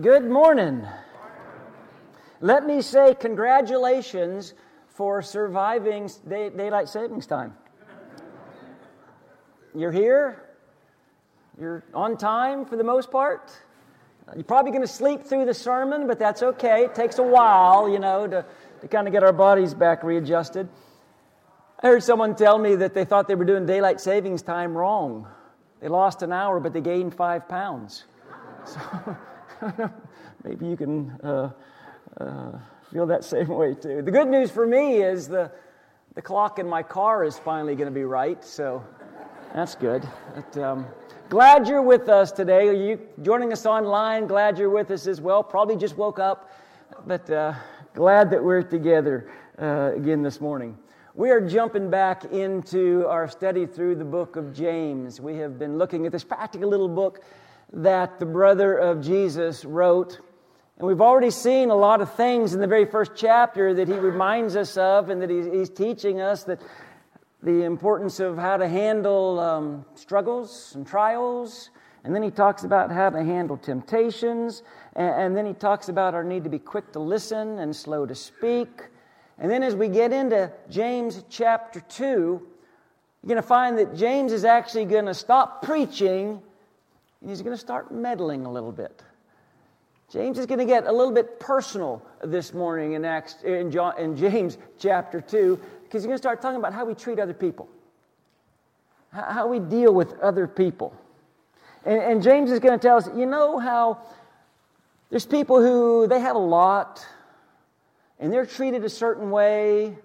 Good morning. Let me say congratulations for surviving day, daylight savings time. You're here. You're on time for the most part. You're probably going to sleep through the sermon, but that's okay. It takes a while, you know, to, to kind of get our bodies back readjusted. I heard someone tell me that they thought they were doing daylight savings time wrong. They lost an hour, but they gained five pounds. So, maybe you can uh, uh, feel that same way too. The good news for me is the, the clock in my car is finally going to be right, so that's good. But, um, glad you're with us today. Are you joining us online? Glad you're with us as well. Probably just woke up, but uh, glad that we're together uh, again this morning. We are jumping back into our study through the book of James. We have been looking at this practical little book that the brother of Jesus wrote. And we've already seen a lot of things in the very first chapter that he reminds us of and that he's, he's teaching us that the importance of how to handle um, struggles and trials. And then he talks about how to handle temptations. And, and then he talks about our need to be quick to listen and slow to speak. And then as we get into James chapter 2, you're going to find that James is actually going to stop preaching and he's going to start meddling a little bit. James is going to get a little bit personal this morning in, Acts, in, John, in James chapter 2 because he's going to start talking about how we treat other people, how we deal with other people. And, and James is going to tell us, you know how there's people who they have a lot and they're treated a certain way.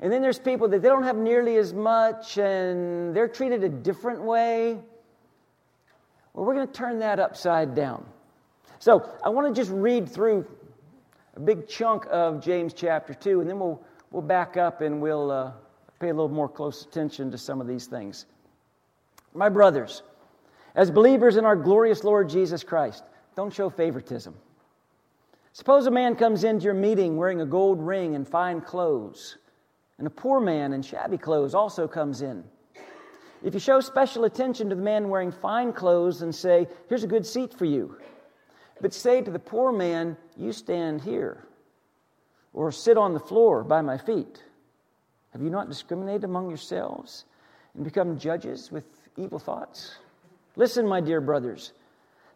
And then there's people that they don't have nearly as much and they're treated a different way. Well, we're going to turn that upside down. So I want to just read through a big chunk of James chapter 2, and then we'll, we'll back up and we'll uh, pay a little more close attention to some of these things. My brothers, as believers in our glorious Lord Jesus Christ, don't show favoritism. Suppose a man comes into your meeting wearing a gold ring and fine clothes, and a poor man in shabby clothes also comes in. If you show special attention to the man wearing fine clothes and say, Here's a good seat for you, but say to the poor man, You stand here, or sit on the floor by my feet, have you not discriminated among yourselves and become judges with evil thoughts? Listen, my dear brothers.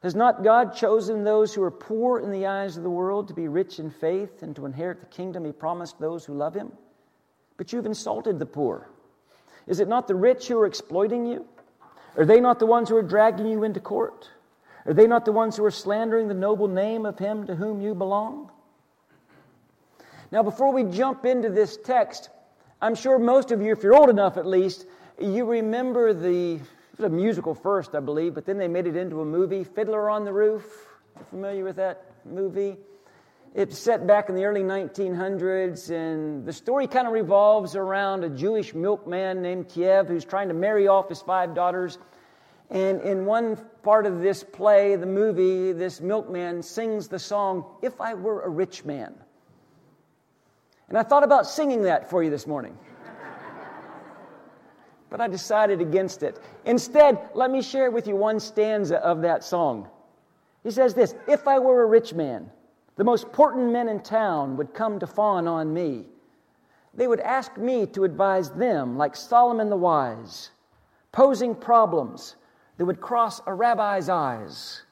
Has not God chosen those who are poor in the eyes of the world to be rich in faith and to inherit the kingdom he promised those who love him? But you've insulted the poor. Is it not the rich who are exploiting you? Are they not the ones who are dragging you into court? Are they not the ones who are slandering the noble name of him to whom you belong? Now, before we jump into this text, I'm sure most of you, if you're old enough at least, you remember the it was a musical first, I believe, but then they made it into a movie, Fiddler on the Roof. You familiar with that movie? It's set back in the early 1900s, and the story kind of revolves around a Jewish milkman named Tevye who's trying to marry off his five daughters. And in one part of this play, the movie, this milkman sings the song, If I Were a Rich Man. And I thought about singing that for you this morning. but I decided against it. Instead, let me share with you one stanza of that song. He says this If I were a rich man, the most important men in town would come to fawn on me. They would ask me to advise them, like Solomon the Wise, posing problems that would cross a rabbi's eyes.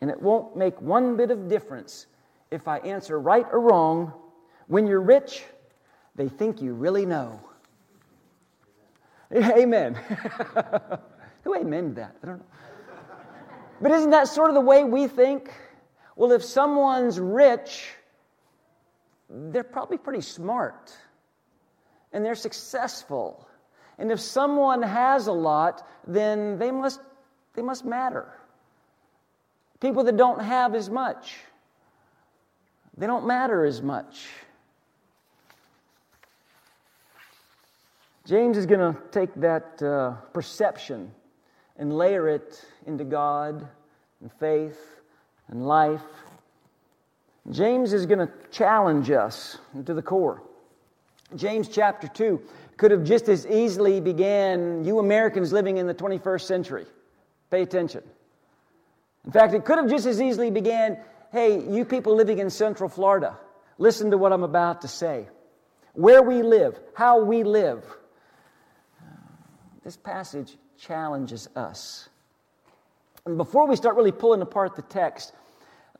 And it won't make one bit of difference if I answer right or wrong. When you're rich, they think you really know. Amen. Who amen that? I don't know. But isn't that sort of the way we think? Well, if someone's rich, they're probably pretty smart and they're successful. And if someone has a lot, then they must, they must matter. People that don't have as much, they don't matter as much. James is going to take that uh, perception and layer it into God and faith and life. James is going to challenge us to the core. James chapter 2 could have just as easily began, you Americans living in the 21st century. Pay attention. In fact, it could have just as easily began, Hey, you people living in Central Florida, listen to what I'm about to say. Where we live, how we live. This passage challenges us. And before we start really pulling apart the text,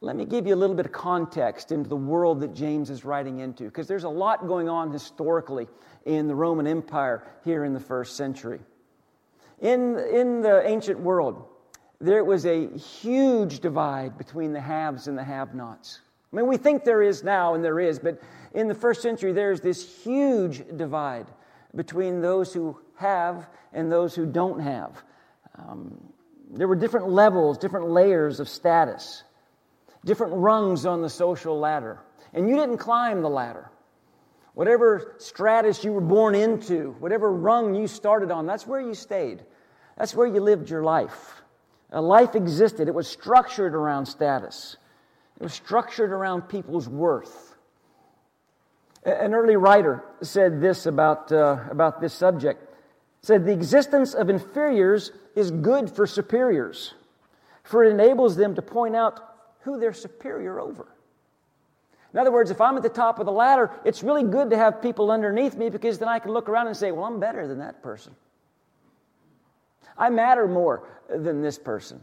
let me give you a little bit of context into the world that James is writing into, because there's a lot going on historically in the Roman Empire here in the first century. In, in the ancient world, there was a huge divide between the haves and the have nots. I mean, we think there is now, and there is, but in the first century, there's this huge divide between those who have and those who don't have. Um, there were different levels, different layers of status, different rungs on the social ladder. And you didn't climb the ladder. Whatever stratus you were born into, whatever rung you started on, that's where you stayed. That's where you lived your life. A life existed, it was structured around status, it was structured around people's worth. An early writer said this about, uh, about this subject. Said the existence of inferiors is good for superiors, for it enables them to point out who they're superior over. In other words, if I'm at the top of the ladder, it's really good to have people underneath me because then I can look around and say, well, I'm better than that person. I matter more than this person.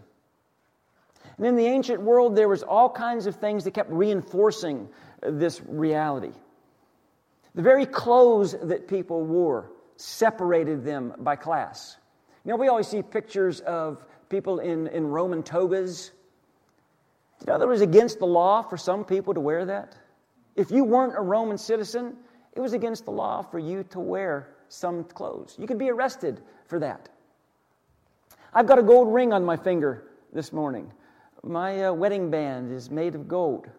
And in the ancient world, there was all kinds of things that kept reinforcing this reality. The very clothes that people wore separated them by class. You know, we always see pictures of people in, in Roman togas. You know, that was against the law for some people to wear that. If you weren't a Roman citizen, it was against the law for you to wear some clothes. You could be arrested for that. I've got a gold ring on my finger this morning. My uh, wedding band is made of gold.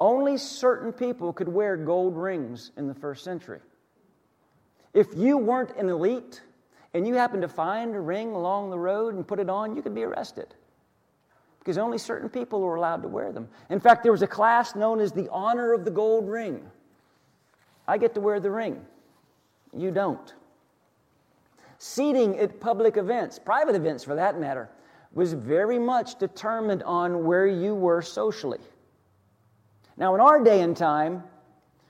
Only certain people could wear gold rings in the first century. If you weren't an elite and you happened to find a ring along the road and put it on, you could be arrested because only certain people were allowed to wear them. In fact, there was a class known as the honor of the gold ring. I get to wear the ring, you don't. Seating at public events, private events for that matter, was very much determined on where you were socially. Now, in our day and time,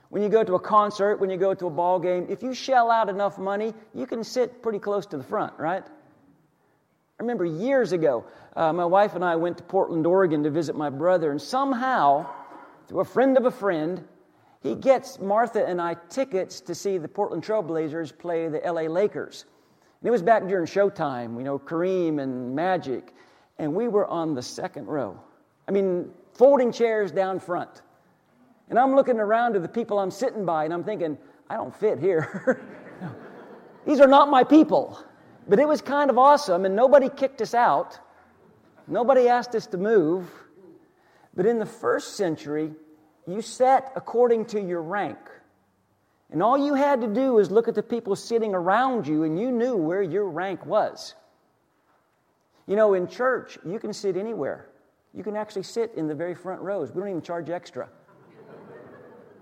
when you go to a concert, when you go to a ball game, if you shell out enough money, you can sit pretty close to the front, right? I remember years ago, uh, my wife and I went to Portland, Oregon to visit my brother, and somehow, through a friend of a friend, he gets Martha and I tickets to see the Portland Trailblazers play the LA Lakers. And it was back during showtime, you know, Kareem and Magic, and we were on the second row. I mean, folding chairs down front. And I'm looking around to the people I'm sitting by, and I'm thinking, I don't fit here. These are not my people. But it was kind of awesome, and nobody kicked us out. Nobody asked us to move. But in the first century, you sat according to your rank. And all you had to do was look at the people sitting around you, and you knew where your rank was. You know, in church, you can sit anywhere. You can actually sit in the very front rows. We don't even charge extra.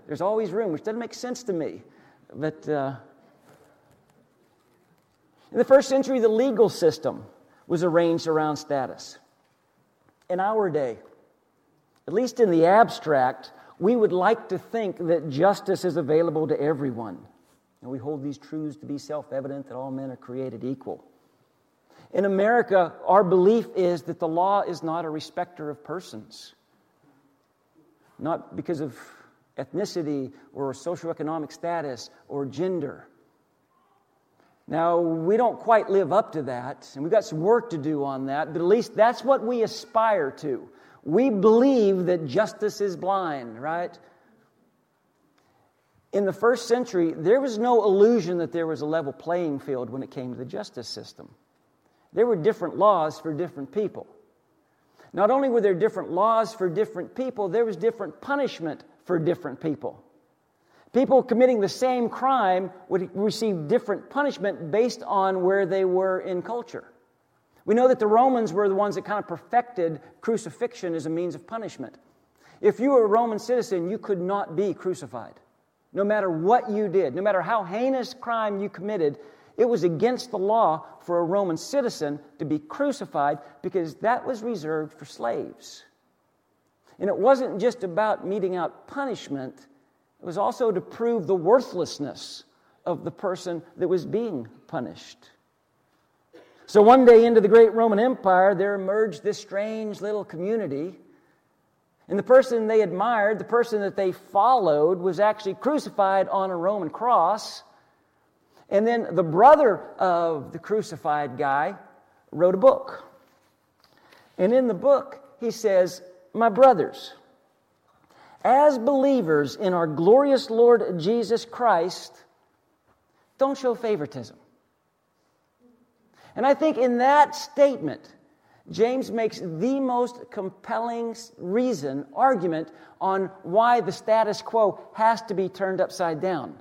There's always room, which doesn't make sense to me. But uh, in the first century, the legal system was arranged around status. In our day, at least in the abstract, we would like to think that justice is available to everyone. And we hold these truths to be self evident that all men are created equal. In America, our belief is that the law is not a respecter of persons, not because of ethnicity or socioeconomic status or gender. Now, we don't quite live up to that, and we've got some work to do on that, but at least that's what we aspire to. We believe that justice is blind, right? In the first century, there was no illusion that there was a level playing field when it came to the justice system. There were different laws for different people. Not only were there different laws for different people, there was different punishment for different people. People committing the same crime would receive different punishment based on where they were in culture. We know that the Romans were the ones that kind of perfected crucifixion as a means of punishment. If you were a Roman citizen, you could not be crucified. No matter what you did, no matter how heinous crime you committed, it was against the law for a Roman citizen to be crucified because that was reserved for slaves. And it wasn't just about meting out punishment, it was also to prove the worthlessness of the person that was being punished. So one day into the great Roman Empire, there emerged this strange little community. And the person they admired, the person that they followed, was actually crucified on a Roman cross. And then the brother of the crucified guy wrote a book. And in the book, he says, My brothers, as believers in our glorious Lord Jesus Christ, don't show favoritism. And I think in that statement, James makes the most compelling reason, argument on why the status quo has to be turned upside down.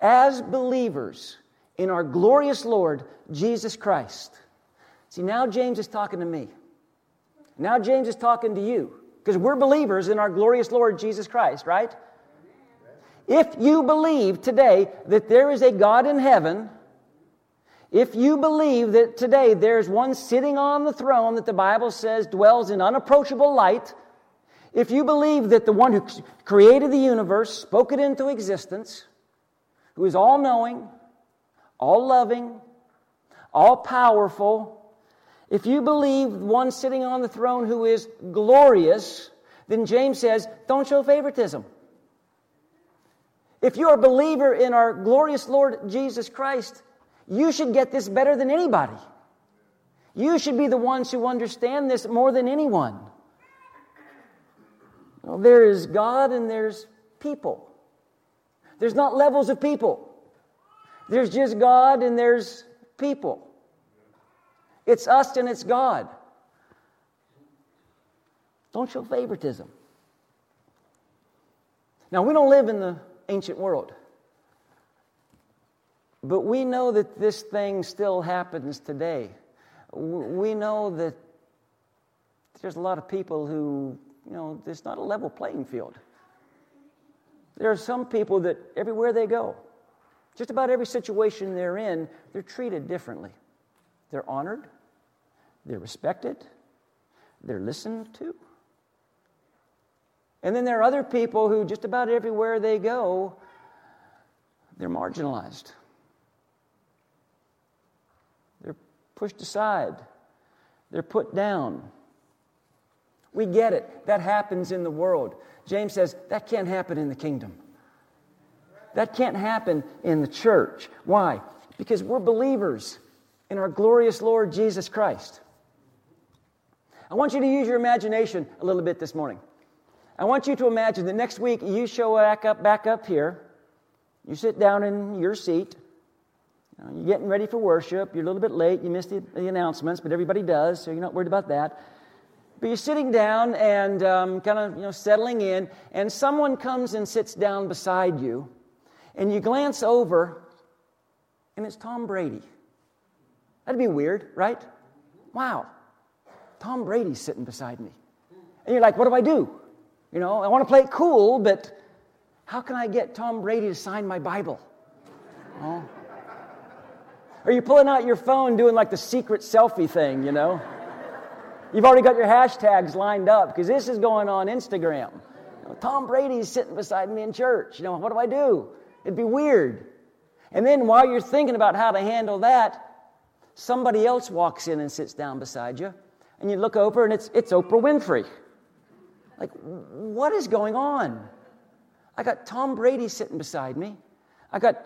As believers in our glorious Lord Jesus Christ. See, now James is talking to me. Now James is talking to you because we're believers in our glorious Lord Jesus Christ, right? If you believe today that there is a God in heaven if you believe that today there's one sitting on the throne that the Bible says dwells in unapproachable light, if you believe that the one who created the universe spoke it into existence, who is all knowing, all loving, all powerful, if you believe one sitting on the throne who is glorious, then James says, don't show favoritism. If you're a believer in our glorious Lord Jesus Christ, you should get this better than anybody. You should be the ones who understand this more than anyone. Well, there is God and there's people. There's not levels of people. There's just God and there's people. It's us and it's God. Don't show favoritism. Now, we don't live in the ancient world. But we know that this thing still happens today. We know that there's a lot of people who, you know, there's not a level playing field. There are some people that everywhere they go, just about every situation they're in, they're treated differently. They're honored, they're respected, they're listened to. And then there are other people who, just about everywhere they go, they're marginalized. They're pushed aside, they're put down. We get it. That happens in the world. James says that can't happen in the kingdom. That can't happen in the church. Why? Because we're believers in our glorious Lord Jesus Christ. I want you to use your imagination a little bit this morning. I want you to imagine that next week you show back up, back up here. You sit down in your seat. You're getting ready for worship. You're a little bit late. You missed the, the, announcements, but everybody does, so you're not worried about that. But you're sitting down and um, kind of you know settling in, and someone comes and sits down beside you, and you glance over, and it's Tom Brady. That'd be weird, right? Wow, Tom Brady's sitting beside me, and you're like, "What do I do?" You know, I want to play it cool, but how can I get Tom Brady to sign my Bible? Oh. Or you're pulling out your phone doing like the secret selfie thing, you know? You've already got your hashtags lined up because this is going on Instagram. You know, Tom Brady's sitting beside me in church. You know, what do I do? It'd be weird. And then while you're thinking about how to handle that, somebody else walks in and sits down beside you. And you look over and it's, it's Oprah Winfrey. Like, what is going on? I got Tom Brady sitting beside me. I got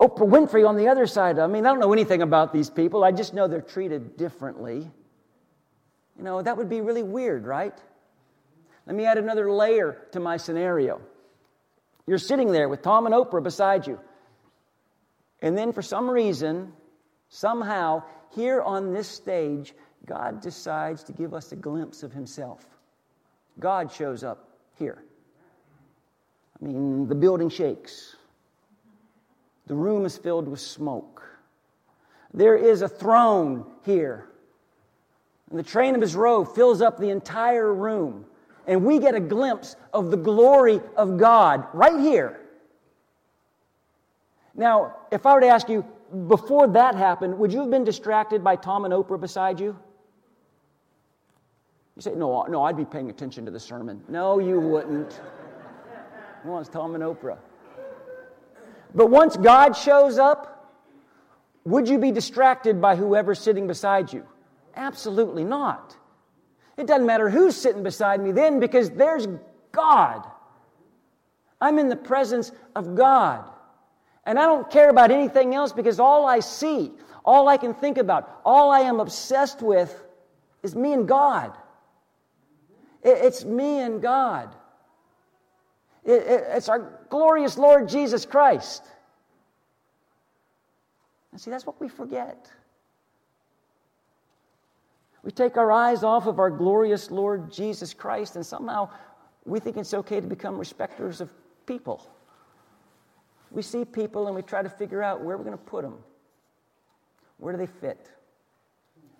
Oprah Winfrey on the other side. I mean, I don't know anything about these people. I just know they're treated differently. You know, that would be really weird, right? Let me add another layer to my scenario. You're sitting there with Tom and Oprah beside you. And then for some reason, somehow, here on this stage, God decides to give us a glimpse of Himself. God shows up here. I mean, the building shakes. The room is filled with smoke. There is a throne here. And the train of his robe fills up the entire room. And we get a glimpse of the glory of God right here. Now, if I were to ask you, before that happened, would you have been distracted by Tom and Oprah beside you? You say, no, no, I'd be paying attention to the sermon. No, you wouldn't. Who wants Tom and Oprah. But once God shows up, would you be distracted by whoever's sitting beside you? Absolutely not. It doesn't matter who's sitting beside me then because there's God. I'm in the presence of God. And I don't care about anything else because all I see, all I can think about, all I am obsessed with is me and God. It's me and God. It's our glorious Lord Jesus Christ. And see, that's what we forget. We take our eyes off of our glorious Lord Jesus Christ, and somehow we think it's okay to become respecters of people. We see people and we try to figure out where we're going to put them. Where do they fit?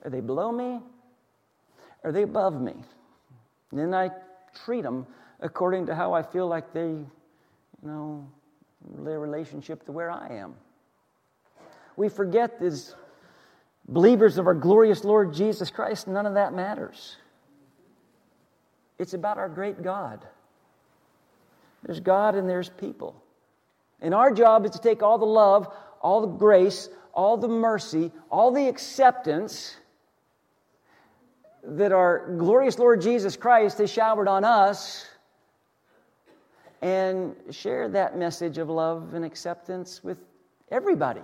Are they below me? Are they above me? And then I treat them according to how I feel like they, you know, their relationship to where I am. We forget as believers of our glorious Lord Jesus Christ, none of that matters. It's about our great God. There's God and there's people. And our job is to take all the love, all the grace, all the mercy, all the acceptance that our glorious Lord Jesus Christ has showered on us and share that message of love and acceptance with everybody.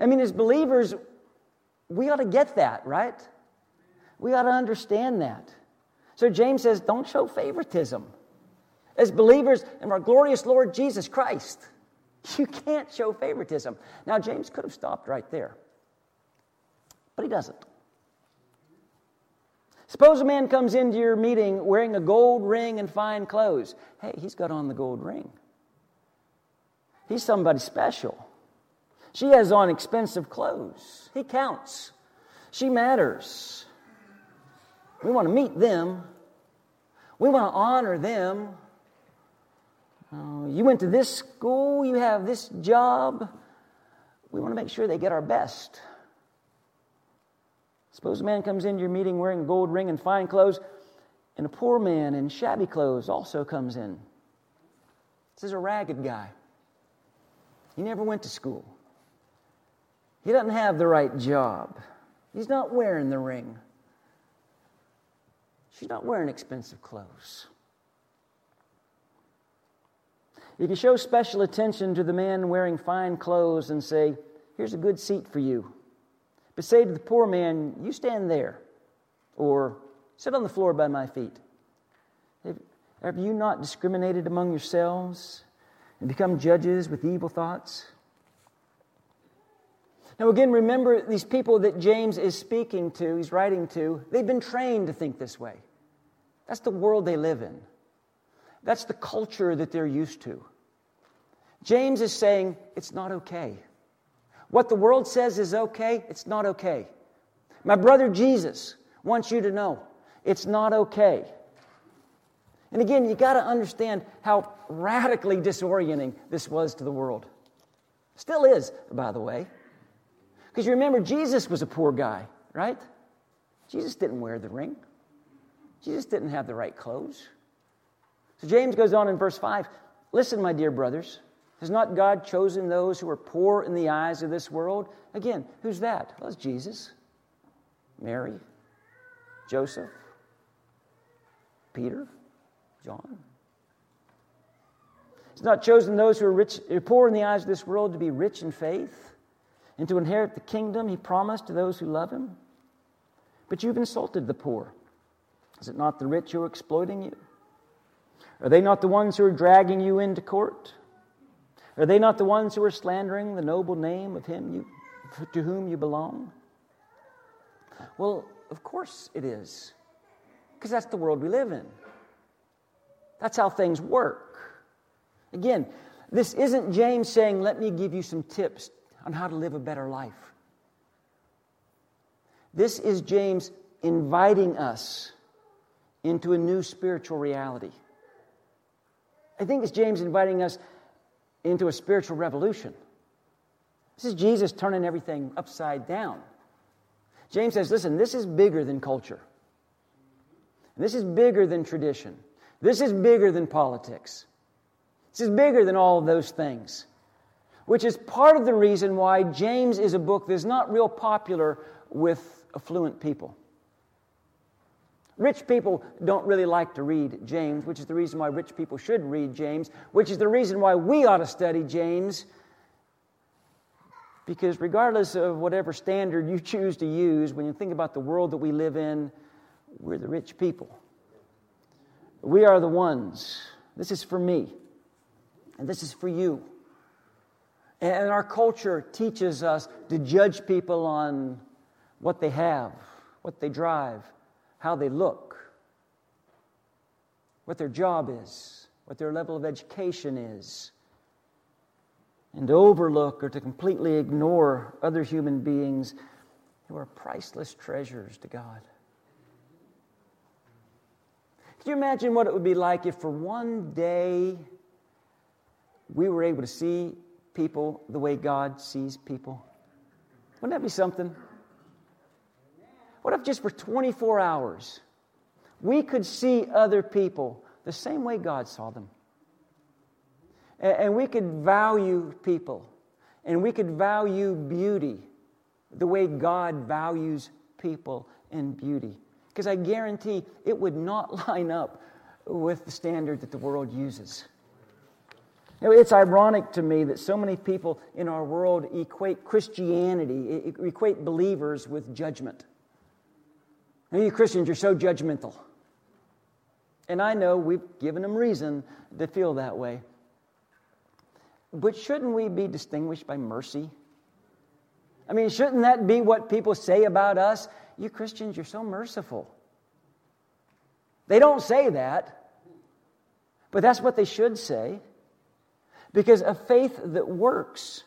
I mean, as believers, we ought to get that, right? We ought to understand that. So James says, don't show favoritism. As believers in our glorious Lord Jesus Christ, you can't show favoritism. Now, James could have stopped right there, but he doesn't. Suppose a man comes into your meeting wearing a gold ring and fine clothes. Hey, he's got on the gold ring. He's somebody special. She has on expensive clothes. He counts. She matters. We want to meet them. We want to honor them. Uh, you went to this school, you have this job. We want to make sure they get our best. Suppose a man comes into your meeting wearing a gold ring and fine clothes, and a poor man in shabby clothes also comes in. This is a ragged guy. He never went to school. He doesn't have the right job. He's not wearing the ring. She's not wearing expensive clothes. If you show special attention to the man wearing fine clothes and say, Here's a good seat for you, but say to the poor man, You stand there, or sit on the floor by my feet. Have, you not discriminated among yourselves and become judges with evil thoughts? Now, again, remember these people that James is speaking to, he's writing to, they've been trained to think this way. That's the world they live in, that's the culture that they're used to. James is saying it's not okay. What the world says is okay, it's not okay. My brother Jesus wants you to know it's not okay. And again, you got to understand how radically disorienting this was to the world. Still is, by the way. Because you remember, Jesus was a poor guy, right? Jesus didn't wear the ring, Jesus didn't have the right clothes. So James goes on in verse 5 Listen, my dear brothers. Has not God chosen those who are poor in the eyes of this world? Again, who's that? Well, it's Jesus, Mary, Joseph, Peter, John. He's not chosen those who are rich, poor in the eyes of this world to be rich in faith and to inherit the kingdom he promised to those who love him. But you've insulted the poor. Is it not the rich who are exploiting you? Are they not the ones who are dragging you into court? Are they not the ones who are slandering the noble name of him you, to whom you belong? Well, of course it is, because that's the world we live in. That's how things work. Again, this isn't James saying, Let me give you some tips on how to live a better life. This is James inviting us into a new spiritual reality. I think it's James inviting us into a spiritual revolution. This is Jesus turning everything upside down. James says, listen, this is bigger than culture. This is bigger than tradition. This is bigger than politics. This is bigger than all of those things, which is part of the reason why James is a book that's not real popular with affluent people. Rich people don't really like to read James, which is the reason why rich people should read James, which is the reason why we ought to study James. Because regardless of whatever standard you choose to use, when you think about the world that we live in, we're the rich people. We are the ones. This is for me, and this is for you. And our culture teaches us to judge people on what they have, what they drive, how they look, what their job is, what their level of education is, and to overlook or to completely ignore other human beings who are priceless treasures to God. Can you imagine what it would be like if for one day we were able to see people the way God sees people? Wouldn't that be something? What if just for 24 hours we could see other people the same way God saw them? And we could value people, and we could value beauty the way God values people and beauty. Because I guarantee it would not line up with the standard that the world uses. It's ironic to me that so many people in our world equate Christianity, equate believers with judgment. And you Christians, you're so judgmental. And I know we've given them reason to feel that way. But shouldn't we be distinguished by mercy? I mean, shouldn't that be what people say about us? You Christians, you're so merciful. They don't say that, but that's what they should say. Because a faith that works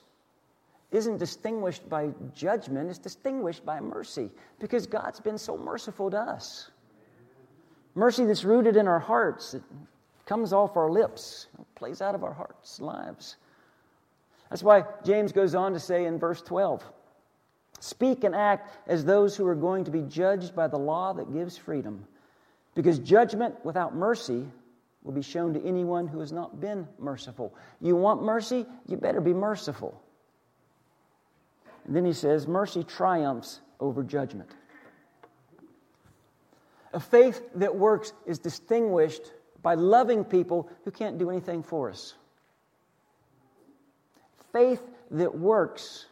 isn't distinguished by judgment, it's distinguished by mercy because God's been so merciful to us. Mercy that's rooted in our hearts, it comes off our lips, plays out of our hearts, lives. That's why James goes on to say in verse 12 Speak and act as those who are going to be judged by the law that gives freedom, because judgment without mercy will be shown to anyone who has not been merciful. You want mercy? You better be merciful. And then he says, Mercy triumphs over judgment. A faith that works is distinguished by loving people who can't do anything for us. Faith that works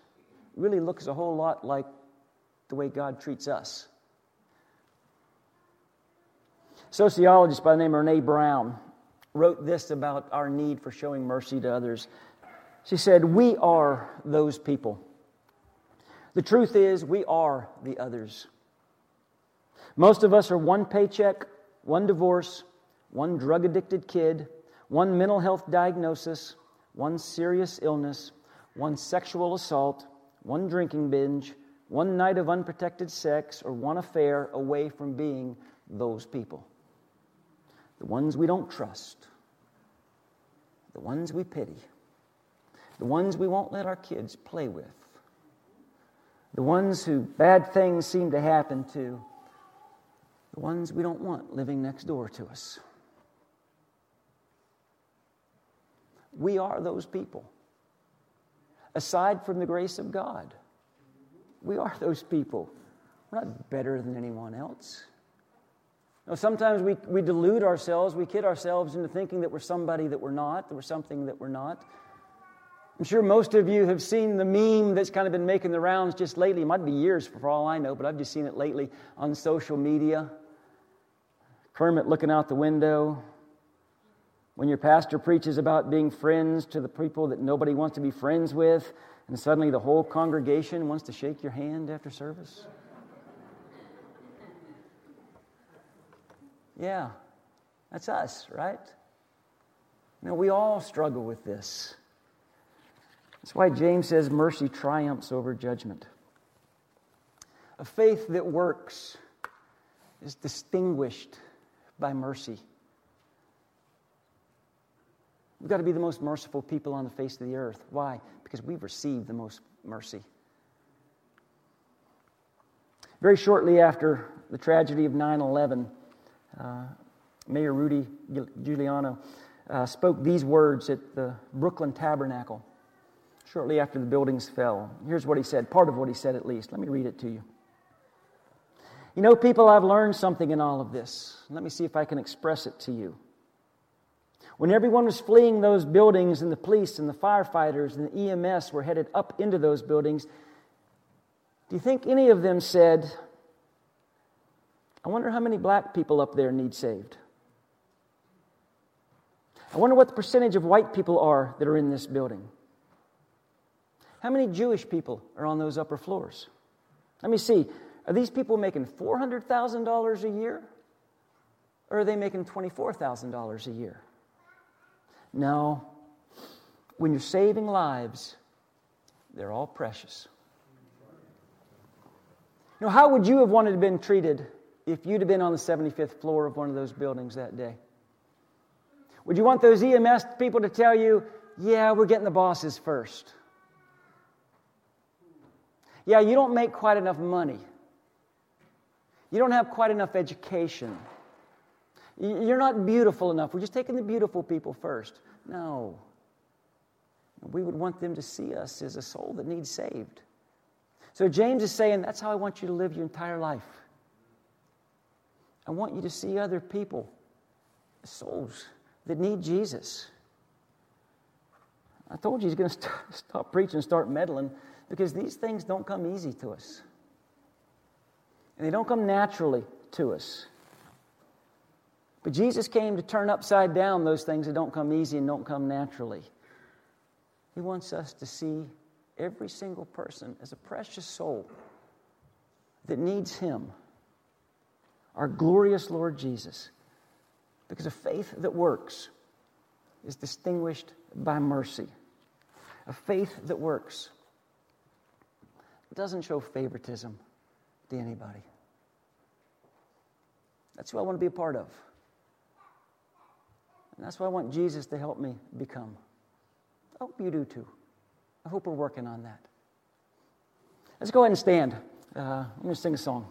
really looks a whole lot like the way God treats us. Sociologist by the name of Brené Brown wrote this about our need for showing mercy to others. She said, We are those people. The truth is, we are the others. Most of us are one paycheck, one divorce, one drug addicted kid, one mental health diagnosis, one serious illness, one sexual assault, one drinking binge, one night of unprotected sex, or one affair away from being those people. The ones we don't trust, the ones we pity, the ones we won't let our kids play with the ones who bad things seem to happen to, the ones we don't want living next door to us. We are those people. Aside from the grace of God, we are those people. We're not better than anyone else. Now, sometimes we, we delude ourselves, we kid ourselves into thinking that we're somebody that we're not, that we're something that we're not. I'm sure most of you have seen the meme that's kind of been making the rounds just lately. It might be years for all I know, but I've just seen it lately on social media. Kermit looking out the window. When your pastor preaches about being friends to the people that nobody wants to be friends with, and suddenly the whole congregation wants to shake your hand after service. Yeah, that's us, right? Now, we all struggle with this. That's why James says mercy triumphs over judgment. A faith that works is distinguished by mercy. We've got to be the most merciful people on the face of the earth. Why? Because we've received the most mercy. Very shortly after the tragedy of 9 11, uh, Mayor Rudy Giuliani uh, spoke these words at the Brooklyn Tabernacle shortly after the buildings fell. Here's what he said, part of what he said at least. Let me read it to you. You know, people, I've learned something in all of this. Let me see if I can express it to you. When everyone was fleeing those buildings, and the police and the firefighters and the EMS were headed up into those buildings, do you think any of them said, I wonder how many black people up there need saved? I wonder what the percentage of white people are that are in this building. How many Jewish people are on those upper floors? Let me see. Are these people making $400,000 a year? Or are they making $24,000 a year? No. When you're saving lives, they're all precious. Now, how would you have wanted to have been treated if you'd have been on the 75th floor of one of those buildings that day? Would you want those EMS people to tell you, yeah, we're getting the bosses first? Yeah, you don't make quite enough money. You don't have quite enough education. You're not beautiful enough. We're just taking the beautiful people first. No. We would want them to see us as a soul that needs saved. So James is saying, That's how I want you to live your entire life. I want you to see other people, souls that need Jesus. I told you he's going to stop preaching start meddling because these things don't come easy to us. And they don't come naturally to us. But Jesus came to turn upside down those things that don't come easy and don't come naturally. He wants us to see every single person as a precious soul that needs Him, our glorious Lord Jesus. Because a faith that works is distinguished by mercy. A faith that works doesn't show favoritism to anybody. That's who I want to be a part of. And that's what I want Jesus to help me become. I hope you do too. I hope we're working on that. Let's go ahead and stand. Uh, I'm going to sing a song.